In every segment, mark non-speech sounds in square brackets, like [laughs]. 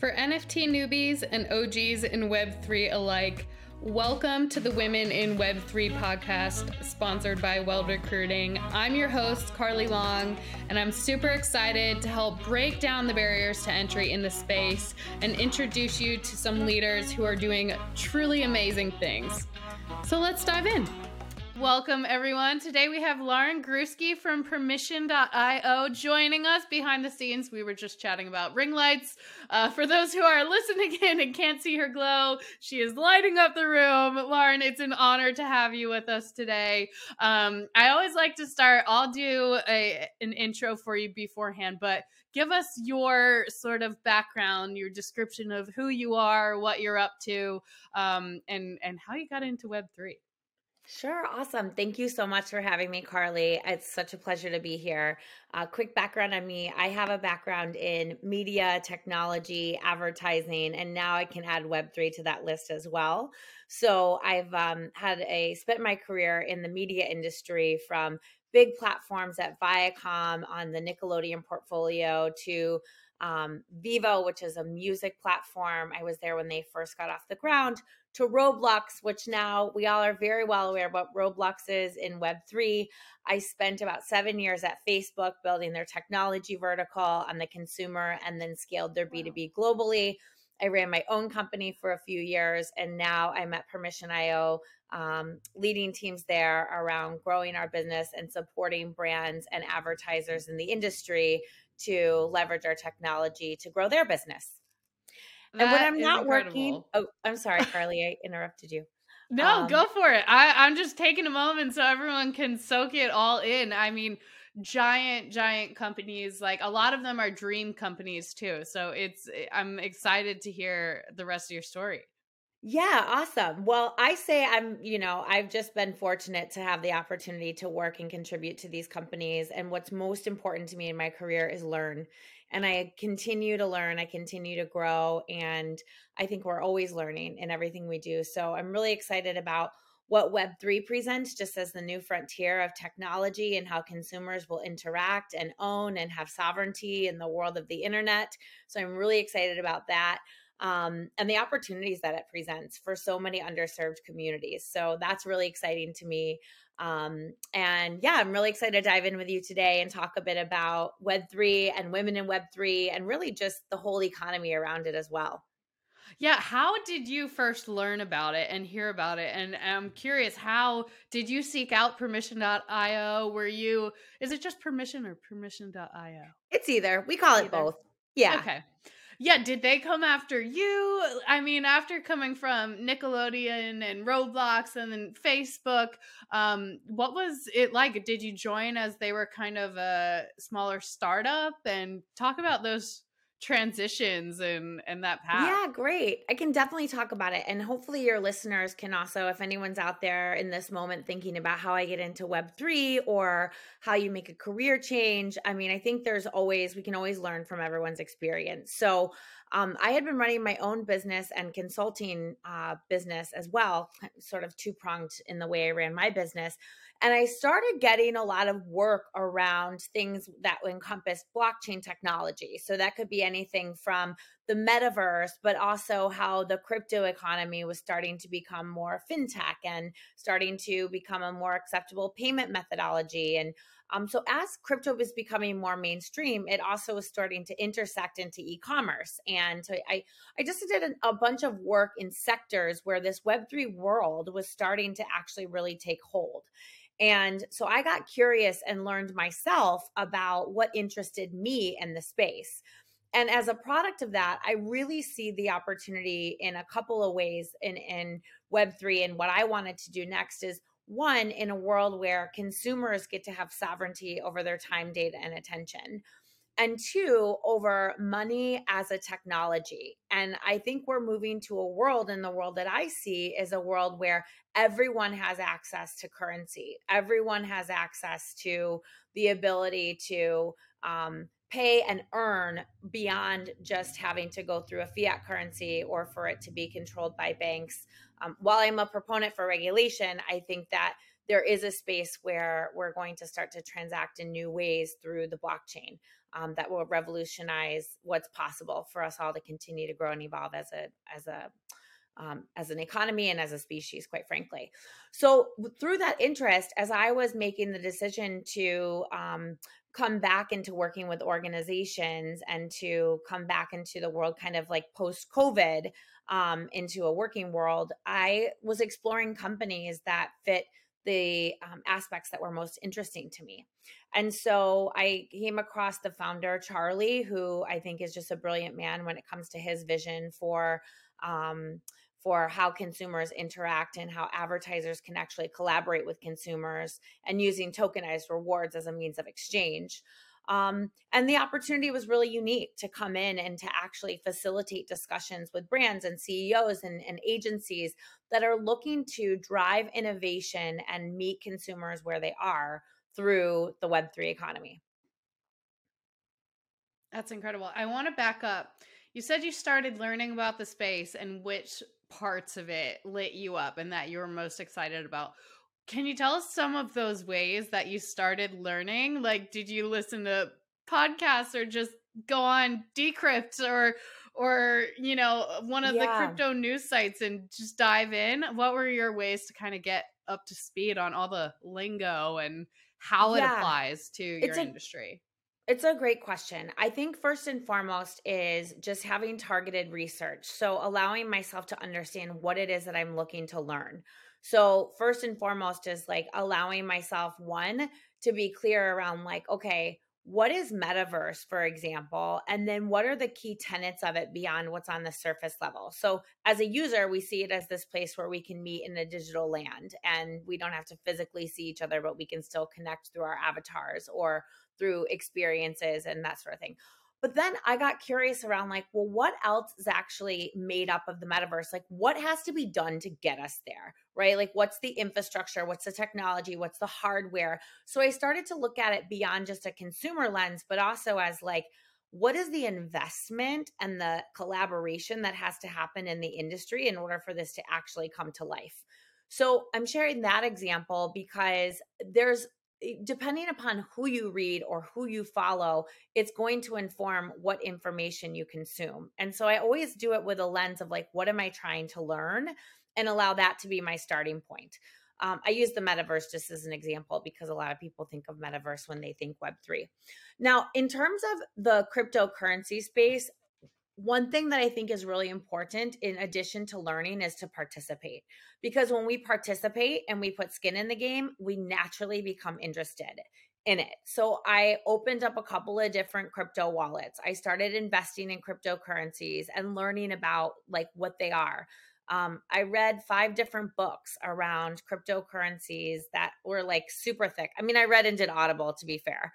For NFT newbies and OGs in Web3 alike, welcome to the Women in Web3 podcast, sponsored by Weld Recruiting. I'm your host, Carly Long, and I'm super excited to help break down the barriers to entry in the space and introduce you to some leaders who are doing truly amazing things. So let's dive in. Welcome, everyone. Today we have Lauren Griewski from Permission.io joining us behind the scenes. We were just chatting about ring lights. Uh, for those who are listening in and can't see her glow, she is lighting up the room. Lauren, it's an honor to have you with us today. Um, I always like to start, I'll do a, an intro for you beforehand, but give us your sort of background, your description of who you are, what you're up to, um, and, and how you got into Web3. Sure, awesome. Thank you so much for having me, Carly. It's such a pleasure to be here. Uh, quick background on me I have a background in media, technology, advertising, and now I can add Web3 to that list as well. So I've um, had a spent my career in the media industry from big platforms at Viacom on the Nickelodeon portfolio to um, Vevo, which is a music platform. I was there when they first got off the ground, to Roblox, which now we all are very well aware what Roblox is in Web3. I spent about seven years at Facebook building their technology vertical on the consumer and then scaled their B2B globally. I ran my own company for a few years, and now I'm at Permission.io, um, leading teams there around growing our business and supporting brands and advertisers in the industry to leverage our technology to grow their business. And when I'm not incredible. working, oh, I'm sorry, [laughs] Carly, I interrupted you. No, um, go for it. I, I'm just taking a moment so everyone can soak it all in. I mean, giant, giant companies, like a lot of them are dream companies too. So it's, eh, I'm excited to hear the rest of your story. Yeah, awesome. Well, I say I'm, you know, I've just been fortunate to have the opportunity to work and contribute to these companies. And what's most important to me in my career is learn. And I continue to learn, I continue to grow. And I think we're always learning in everything we do. So I'm really excited about what Web3 presents just as the new frontier of technology and how consumers will interact and own and have sovereignty in the world of the internet. So I'm really excited about that um, and the opportunities that it presents for so many underserved communities. So that's really exciting to me. Um, and yeah, I'm really excited to dive in with you today and talk a bit about Web3 and women in Web3 and really just the whole economy around it as well. Yeah, how did you first learn about it and hear about it? And I'm curious, how did you seek out permission.io? Were you, is it just permission or permission.io? It's either. We call it either. both. Yeah. Okay yeah, did they come after you? I mean, after coming from Nickelodeon and Roblox and then Facebook, um, what was it like? Did you join as they were kind of a smaller startup? And talk about those transitions and and that path. Yeah, great. I can definitely talk about it and hopefully your listeners can also if anyone's out there in this moment thinking about how I get into web3 or how you make a career change. I mean, I think there's always we can always learn from everyone's experience. So, um, I had been running my own business and consulting uh, business as well, sort of two pronged in the way I ran my business. And I started getting a lot of work around things that encompass blockchain technology. So that could be anything from the metaverse, but also how the crypto economy was starting to become more fintech and starting to become a more acceptable payment methodology. And um, so as crypto was becoming more mainstream, it also was starting to intersect into e-commerce. And so I, I just did a, a bunch of work in sectors where this Web3 world was starting to actually really take hold. And so I got curious and learned myself about what interested me in the space. And as a product of that, I really see the opportunity in a couple of ways in, in Web3. And what I wanted to do next is one, in a world where consumers get to have sovereignty over their time, data, and attention and two over money as a technology and i think we're moving to a world and the world that i see is a world where everyone has access to currency everyone has access to the ability to um, pay and earn beyond just having to go through a fiat currency or for it to be controlled by banks um, while i'm a proponent for regulation i think that there is a space where we're going to start to transact in new ways through the blockchain um, that will revolutionize what's possible for us all to continue to grow and evolve as a as a um, as an economy and as a species, quite frankly. So, through that interest, as I was making the decision to um, come back into working with organizations and to come back into the world kind of like post COVID um, into a working world, I was exploring companies that fit the um, aspects that were most interesting to me. And so I came across the founder, Charlie, who I think is just a brilliant man when it comes to his vision for. Um, for how consumers interact and how advertisers can actually collaborate with consumers and using tokenized rewards as a means of exchange. Um, and the opportunity was really unique to come in and to actually facilitate discussions with brands and CEOs and, and agencies that are looking to drive innovation and meet consumers where they are through the Web3 economy. That's incredible. I want to back up. You said you started learning about the space and which parts of it lit you up and that you were most excited about. Can you tell us some of those ways that you started learning? Like, did you listen to podcasts or just go on Decrypt or or you know one of yeah. the crypto news sites and just dive in? What were your ways to kind of get up to speed on all the lingo and how yeah. it applies to your industry? It's a great question. I think first and foremost is just having targeted research. So, allowing myself to understand what it is that I'm looking to learn. So, first and foremost is like allowing myself, one, to be clear around like, okay, what is metaverse, for example? And then what are the key tenets of it beyond what's on the surface level? So, as a user, we see it as this place where we can meet in a digital land and we don't have to physically see each other, but we can still connect through our avatars or through experiences and that sort of thing. But then I got curious around like, well, what else is actually made up of the metaverse? Like, what has to be done to get us there, right? Like, what's the infrastructure? What's the technology? What's the hardware? So I started to look at it beyond just a consumer lens, but also as like, what is the investment and the collaboration that has to happen in the industry in order for this to actually come to life? So I'm sharing that example because there's Eh, depending upon who you read or who you follow, it's going to inform what information you consume. And so I always do it with a lens of like, what am I trying to learn? And allow that to be my starting point. Um, I use the metaverse just as an example because a lot of people think of metaverse when they think Web3. Now, in terms of the cryptocurrency space, one thing that I think is really important in addition to learning is to participate. Because when we participate and we put skin in the game, we naturally become interested in it. So I opened up a couple of different crypto wallets. I started investing in cryptocurrencies and learning about like what they are. Um, I read five different books around cryptocurrencies that were like super thick. I mean, I read and did Audible to be fair.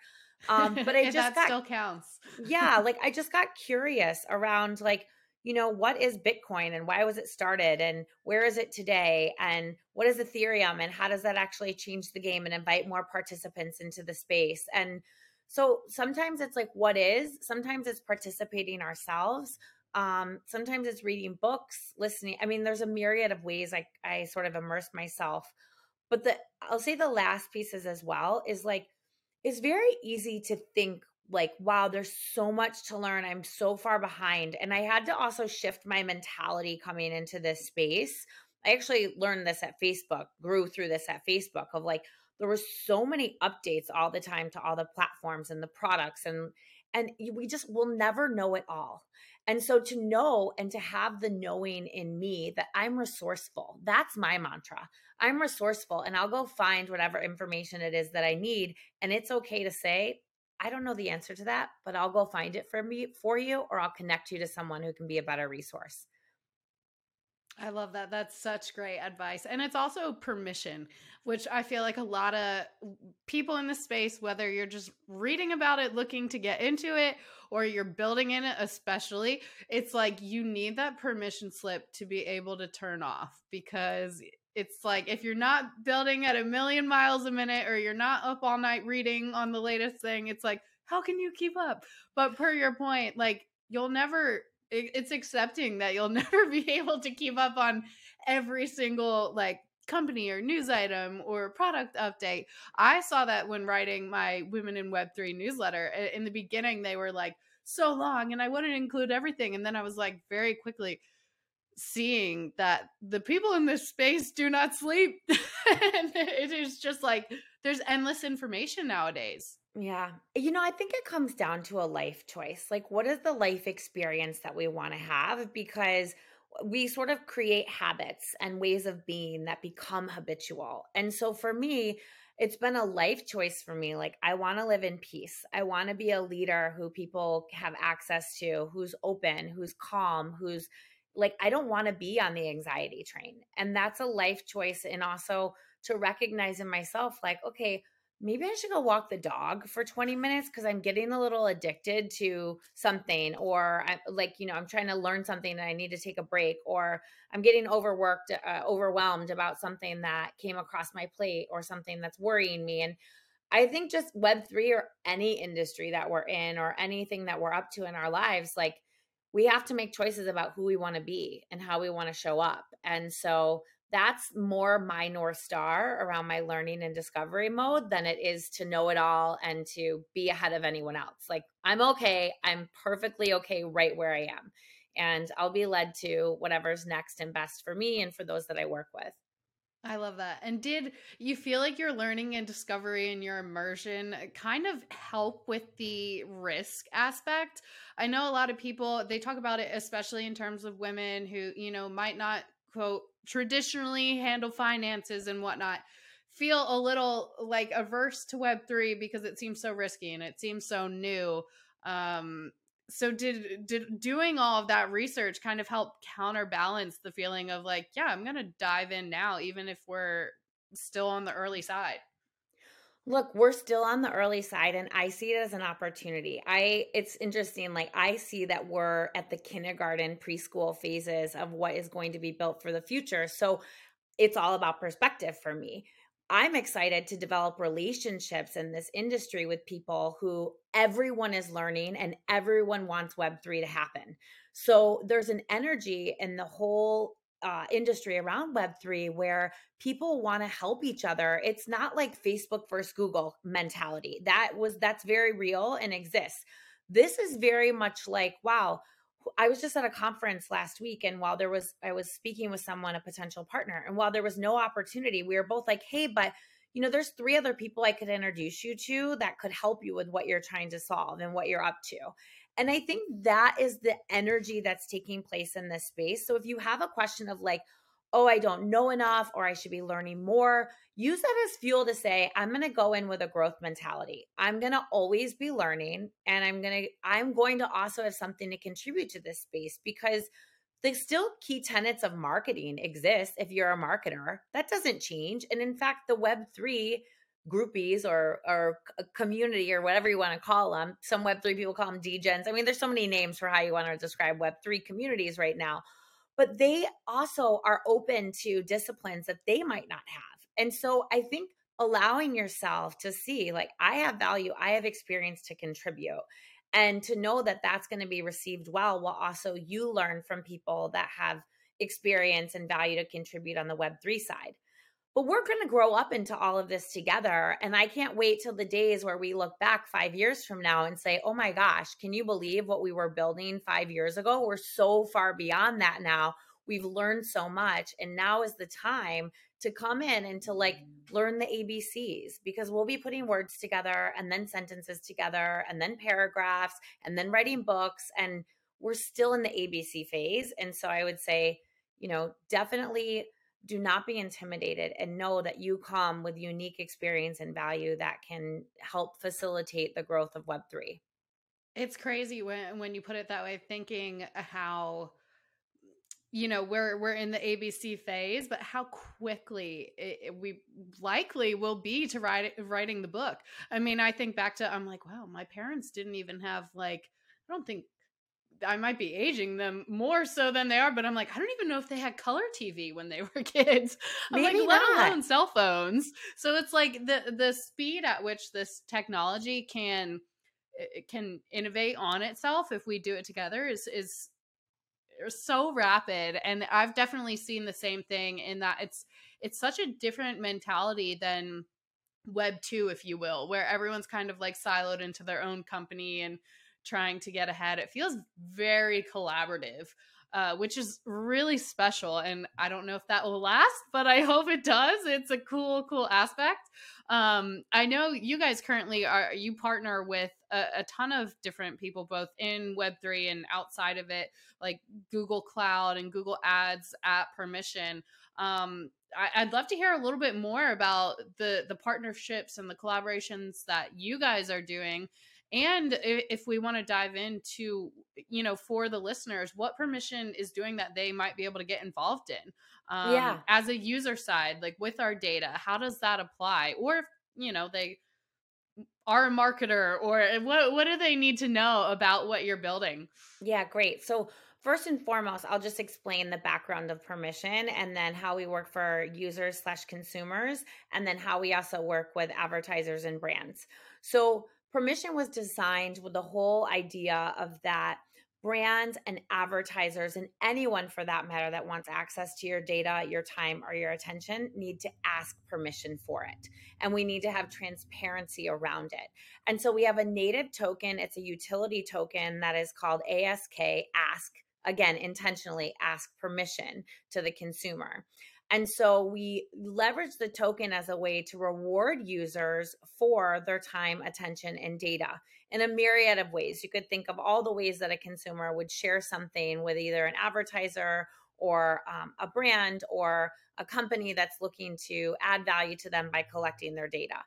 Um, but I [laughs] just that got, still counts. yeah, [laughs] like I just got curious around like, you know, what is Bitcoin and why was it started and where is it today and what is Ethereum and how does that actually change the game and invite more participants into the space? And so sometimes it's like what is, sometimes it's participating ourselves. Um, sometimes it's reading books, listening. I mean, there's a myriad of ways I, I sort of immerse myself. But the I'll say the last pieces as well is like it's very easy to think like wow there's so much to learn i'm so far behind and i had to also shift my mentality coming into this space i actually learned this at facebook grew through this at facebook of like there were so many updates all the time to all the platforms and the products and and we just will never know it all and so to know and to have the knowing in me that I'm resourceful, that's my mantra. I'm resourceful and I'll go find whatever information it is that I need. And it's okay to say, I don't know the answer to that, but I'll go find it for me for you, or I'll connect you to someone who can be a better resource. I love that. That's such great advice. And it's also permission, which I feel like a lot of people in the space, whether you're just reading about it, looking to get into it, or you're building in it, especially, it's like you need that permission slip to be able to turn off because it's like if you're not building at a million miles a minute or you're not up all night reading on the latest thing, it's like, how can you keep up? But per your point, like you'll never it's accepting that you'll [laughs] never be able to keep up on every single like company or news item or product update. I saw that when writing my Women in Web3 newsletter. In the beginning, they were like so long and I wouldn't include everything. And then I was like, very quickly, seeing that the people in this space do not sleep. [laughs] and it is just like there's endless information nowadays. Yeah. You know, I think it comes down to a life choice. Like, what is the life experience that we want to have? Because we sort of create habits and ways of being that become habitual. And so for me, it's been a life choice for me. Like, I want to live in peace. I want to be a leader who people have access to, who's open, who's calm, who's like, I don't want to be on the anxiety train. And that's a life choice. And also to recognize in myself, like, okay, maybe I should go walk the dog for 20 minutes because I'm getting a little addicted to something, or I, like, you know, I'm trying to learn something and I need to take a break, or I'm getting overworked, uh, overwhelmed about something that came across my plate or something that's worrying me. And I think just Web3 or any industry that we're in or anything that we're up to in our lives, like, we have to make choices about who we want to be and how we want to show up. And so that's more my north star around my learning and discovery mode than it is to know it all and to be ahead of anyone else. Like I'm okay, I'm perfectly okay right where I am. And I'll be led to whatever's next and best for me and for those that I work with. I love that. And did you feel like your learning and discovery and your immersion uh, kind of help with the risk aspect? I know a lot of people, they talk about it, especially in terms of women who, you know, might not quote traditionally handle finances and whatnot feel a little like averse to web3 because it seems so risky and it seems so new. Um so did did doing all of that research kind of help counterbalance the feeling of like yeah i'm gonna dive in now even if we're still on the early side Look, we're still on the early side and I see it as an opportunity. I it's interesting like I see that we're at the kindergarten preschool phases of what is going to be built for the future. So it's all about perspective for me. I'm excited to develop relationships in this industry with people who everyone is learning and everyone wants Web3 to happen. So there's an energy in the whole uh, industry around Web3 where people want to help each other. It's not like Facebook versus Google mentality. That was, that's very real and exists. This is very much like, wow, I was just at a conference last week, and while there was, I was speaking with someone, a potential partner, and while there was no opportunity, we were both like, hey, but you know, there's three other people I could introduce you to that could help you with what you're trying to solve and what you're up to. And I think that is the energy that's taking place in this space. So if you have a question of like, oh, I don't know enough or I should be learning more, use that as fuel to say, I'm going to go in with a growth mentality. I'm going to always be learning and I'm going to I'm going to also have something to contribute to this space because the still key tenets of marketing exist if you're a marketer. That doesn't change. And in fact, the web3 groupies or or community or whatever you want to call them. Some Web3 people call them degens. I mean, there's so many names for how you want to describe Web3 communities right now. But they also are open to disciplines that they might not have. And so I think allowing yourself to see like I have value, I have experience to contribute and to know that that's going to be received well while also you learn from people that have experience and value to contribute on the web3 side but we're going to grow up into all of this together. And I can't wait till the days where we look back five years from now and say, oh my gosh, can you believe what we were building five years ago? We're so far beyond that now. We've learned so much. And now is the time to come in and to like learn the ABCs because we'll be putting words together and then sentences together and then paragraphs and then writing books. And we're still in the ABC phase. And so I would say, you know, definitely do not be intimidated and know that you come with unique experience and value that can help facilitate the growth of web3 it's crazy when when you put it that way thinking uh, how you know we're we're in the abc phase but how quickly it, it, we likely will be to write writing the book. I mean i think back to i'm like wow my parents didn't even have like i don't think I might be aging them more so than they are, but I'm like, I don't even know if they had color TV when they [laughs] were kids. I'm Maybe like, let alone cell phones. So it's like the the speed at which this technology can eh, eh, can innovate on itself if we do it together is is eh, so rapid and i've definitely seen the same thing in that it's it's such a different mentality than web 2 if you will where everyone's kind of like siloed into their own company and trying to get ahead it feels very collaborative uh, which is really special and i don't know if that will last [laughs] but i hope it does it's a cool cool aspect. Um, i know you guys currently are you partner with a, a ton of different people both in web3 and outside of it like google cloud and google ads at permission. Um, I, would love to hear a little bit more about the the partnerships and the collaborations that you guys are doing and if we want to dive into you know for the listeners what permission is doing that they might be able to get involved in um, yeah. as a user side like with our data how does that apply or if you know they are a marketer or what what do they need to know about what you're building yeah great so First and foremost, I'll just explain the background of permission and then how we work for users slash consumers, and then how we also work with advertisers and brands. So, permission was designed with the whole idea of that brands and advertisers and anyone for that matter that wants access to your data, your time, or your attention need to ask permission for it. And we need to have transparency around it. And so we have a native token, it's a utility token that is called ASK, ask again, intentionally ask permission to the consumer. And so we leverage the token as a way to reward users for their time, attention, and data in a myriad of ways. You could think of all the ways that a consumer would share something with either an advertiser or um, a brand or a company that's looking to add value to them by collecting their data.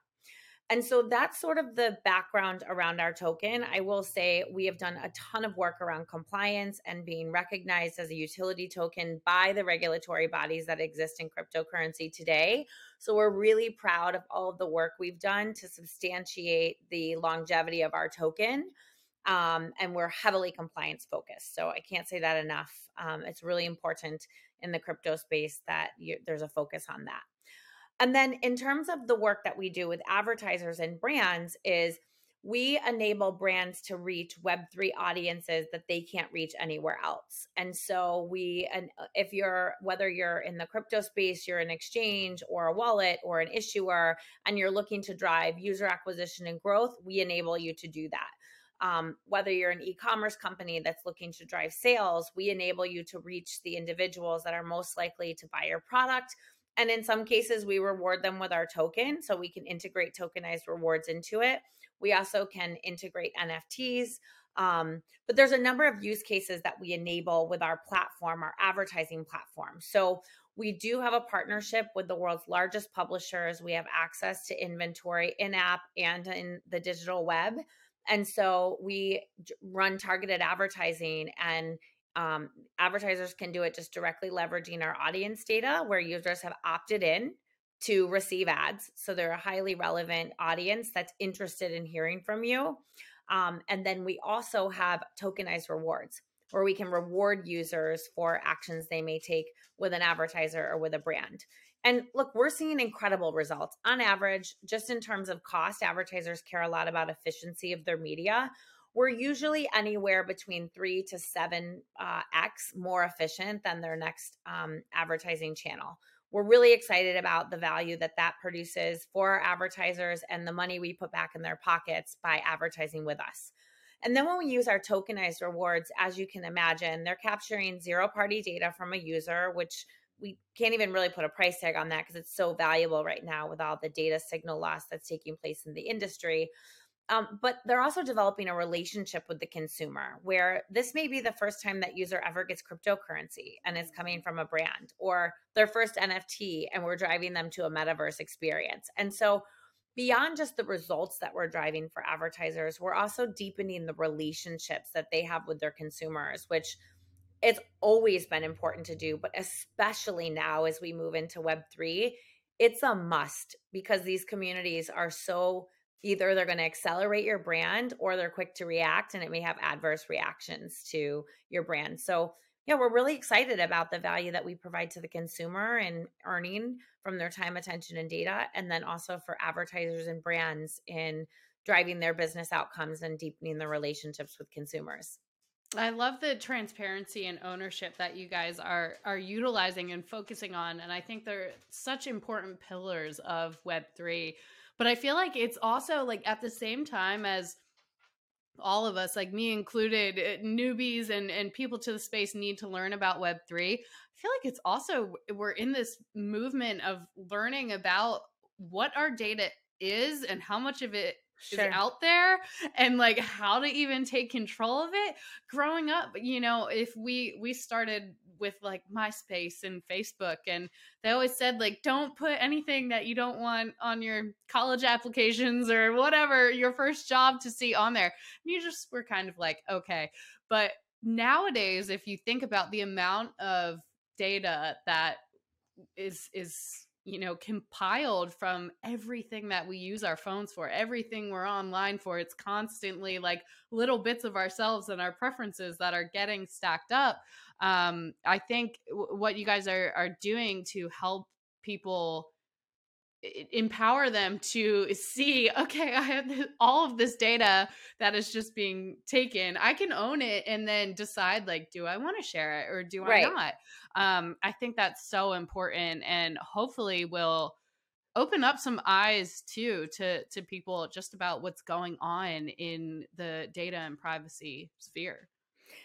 And so that's sort of the background around our token. I will say we have done a ton of work around compliance and being recognized as a utility token by the regulatory bodies that exist in cryptocurrency today. So we're really proud of all of the work we've done to substantiate the longevity of our token. Um, and we're heavily compliance focused. So I can't say that enough. Um, it's really important in the crypto space that you, there's a focus on that. And then in terms of the work that we do with advertisers and brands is we enable brands to reach web3 audiences that they can't reach anywhere else. And so we and uh, if you're whether you're in the crypto space, you're an exchange or a wallet or an issuer and you're looking to drive user acquisition and growth, we enable you to do that. Um, whether you're an e-commerce company that's looking to drive sales, we enable you to reach the individuals that are most likely to buy your product and in some cases, we reward them with our token. So we can integrate tokenized rewards into it. We also can integrate NFTs. Um, but there's a number of use cases that we enable with our platform, our advertising platform. So we do have a partnership with the world's largest publishers. We have access to inventory in app and in the digital web. And so we run targeted advertising and um, advertisers can do it just directly leveraging our audience data where users have opted in to receive ads. So they're a highly relevant audience that's interested in hearing from you. Um, and then we also have tokenized rewards where we can reward users for actions they may take with an advertiser or with a brand. And look, we're seeing incredible results. On average, just in terms of cost, advertisers care a lot about efficiency of their media we're usually anywhere between three to seven uh, X more efficient than their next um, advertising channel. We're really excited about the value that that produces for our advertisers and the money we put back in their pockets by advertising with us. And then when we use our tokenized rewards, as you can imagine, they're capturing zero party data from a user, which we can't even really put a price tag on that because it's so valuable right now with all the data signal loss that's taking place in the industry. Um, but they're also developing a relationship with the consumer where this may be the first time that user ever gets cryptocurrency and is coming from a brand or their first NFT and we're driving them to a metaverse experience. And so beyond just the results that we're driving for advertisers, we're also deepening the relationships that they have with their consumers, which it's always been important to do, but especially now as we move into Web3, it's a must because these communities are so either they're going to accelerate your brand or they're quick to react and it may have adverse reactions to your brand. So, yeah, we're really excited about the value that we provide to the consumer and earning from their time, attention, and data. And then also for advertisers and brands in driving their business outcomes and deepening the relationships with consumers. I love the transparency and ownership that you guys are are utilizing and focusing on and I think they're such important pillars of web3 but I feel like it's also like at the same time as all of us like me included uh, newbies and and people to the space need to learn about web3 i feel like it's also we're in this movement of learning about what our data is and how much of it sure. is out there and like how to even take control of it growing up you know if we we started with like myspace and facebook and they always said like don't put anything that you don't want on your college applications or whatever your first job to see on there. And you just were kind of like okay. But nowadays if you think about the amount of data that is is you know, compiled from everything that we use our phones for, everything we're online for. It's constantly like little bits of ourselves and our preferences that are getting stacked up. Um, I think w- what you guys are are doing to help people empower them to see okay i have this, all of this data that is just being taken. I can own it and then decide like do i want to share it or do right. i not? Um i think that's so important and hopefully will open up some eyes too to to people just about what's going on in the data and privacy sphere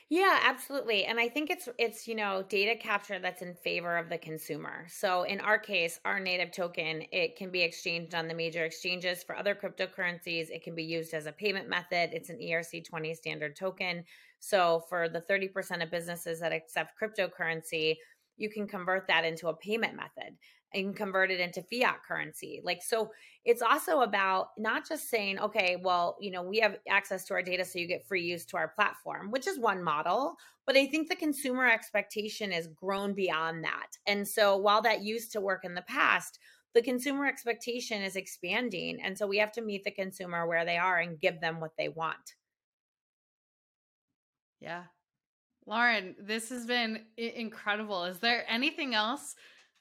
yeah, absolutely. And I think it's it's, you know, data capture that's in favor of the consumer. So in our case, our native token, it can be exchanged on the major exchanges for other cryptocurrencies. It can be used as a payment method. It's an ERC20 standard token. So for the 30% of businesses that accept cryptocurrency, you can convert that into a payment method and convert it into fiat currency. Like, so it's also about not just saying, okay, well, you know, we have access to our data, so you get free use to our platform, which is one model. But I think the consumer expectation has grown beyond that. And so while that used to work in the past, the consumer expectation is expanding. And so we have to meet the consumer where they are and give them what they want. Yeah. Lauren, this has been incredible. Is there anything else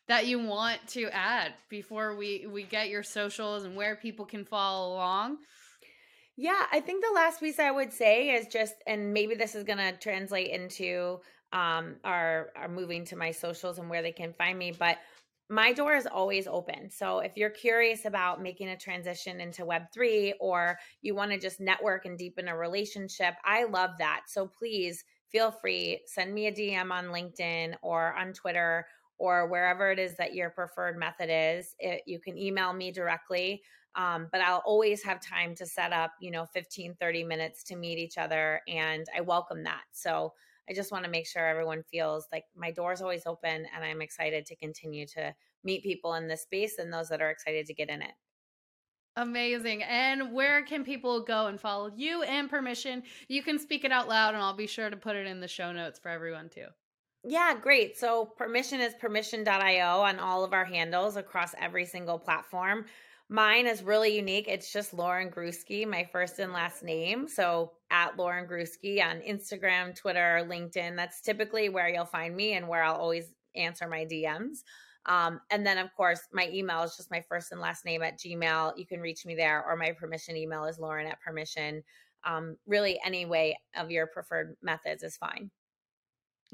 that you want to add before we we get your socials and where people can follow along? Yeah, I think the last piece I would say is just, and maybe this is going to translate into um, our, our moving to my socials and where they can find me, but my door is always open. So if you're curious about making a transition into Web3 or you want to just network and deepen a relationship, I love that. So please feel free, send me a DM on LinkedIn or on Twitter or wherever it is that your preferred method is. It, you can email me directly. Um, but I'll always have time to set up, you know, 15, 30 minutes to meet each other. And I welcome that. So I just want to make sure everyone feels like my door is always open and I'm excited to continue to meet people in this space and those that are excited to get in it. Amazing. And where can people go and follow you and permission? You can speak it out loud and I'll be sure to put it in the show notes for everyone too. Yeah, great. So permission is permission.io on all of our handles across every single platform. Mine is really unique. It's just Lauren Griewski, my first and last name. So at Lauren Griewski on Instagram, Twitter, LinkedIn. That's typically where you'll find me and where I'll always answer my DMs. Um, and then, of course, my email is just my first and last name at Gmail. You can reach me there, or my permission email is Lauren at permission. Um, really, any way of your preferred methods is fine.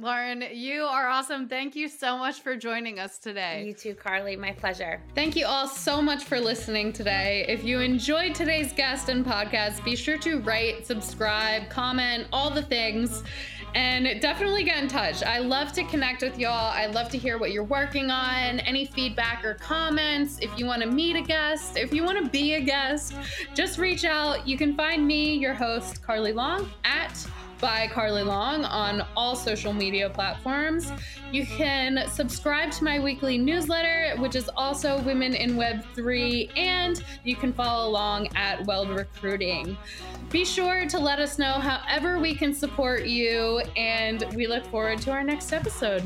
Lauren, you are awesome. Thank you so much for joining us today. You too, Carly. My pleasure. Thank you all so much for listening today. If you enjoyed today's guest and podcast, be sure to rate, subscribe, comment, all the things, and definitely get in touch. I love to connect with y'all. I love to hear what you're working on, any feedback or comments. If you want to meet a guest, if you want to be a guest, just reach out. You can find me, your host, Carly Long, at by Carly Long on all social media platforms. You can subscribe to my weekly newsletter, which is also Women in Web 3, and you can follow along at Weld Recruiting. Be sure to let us know however we can support you, and we look forward to our next episode.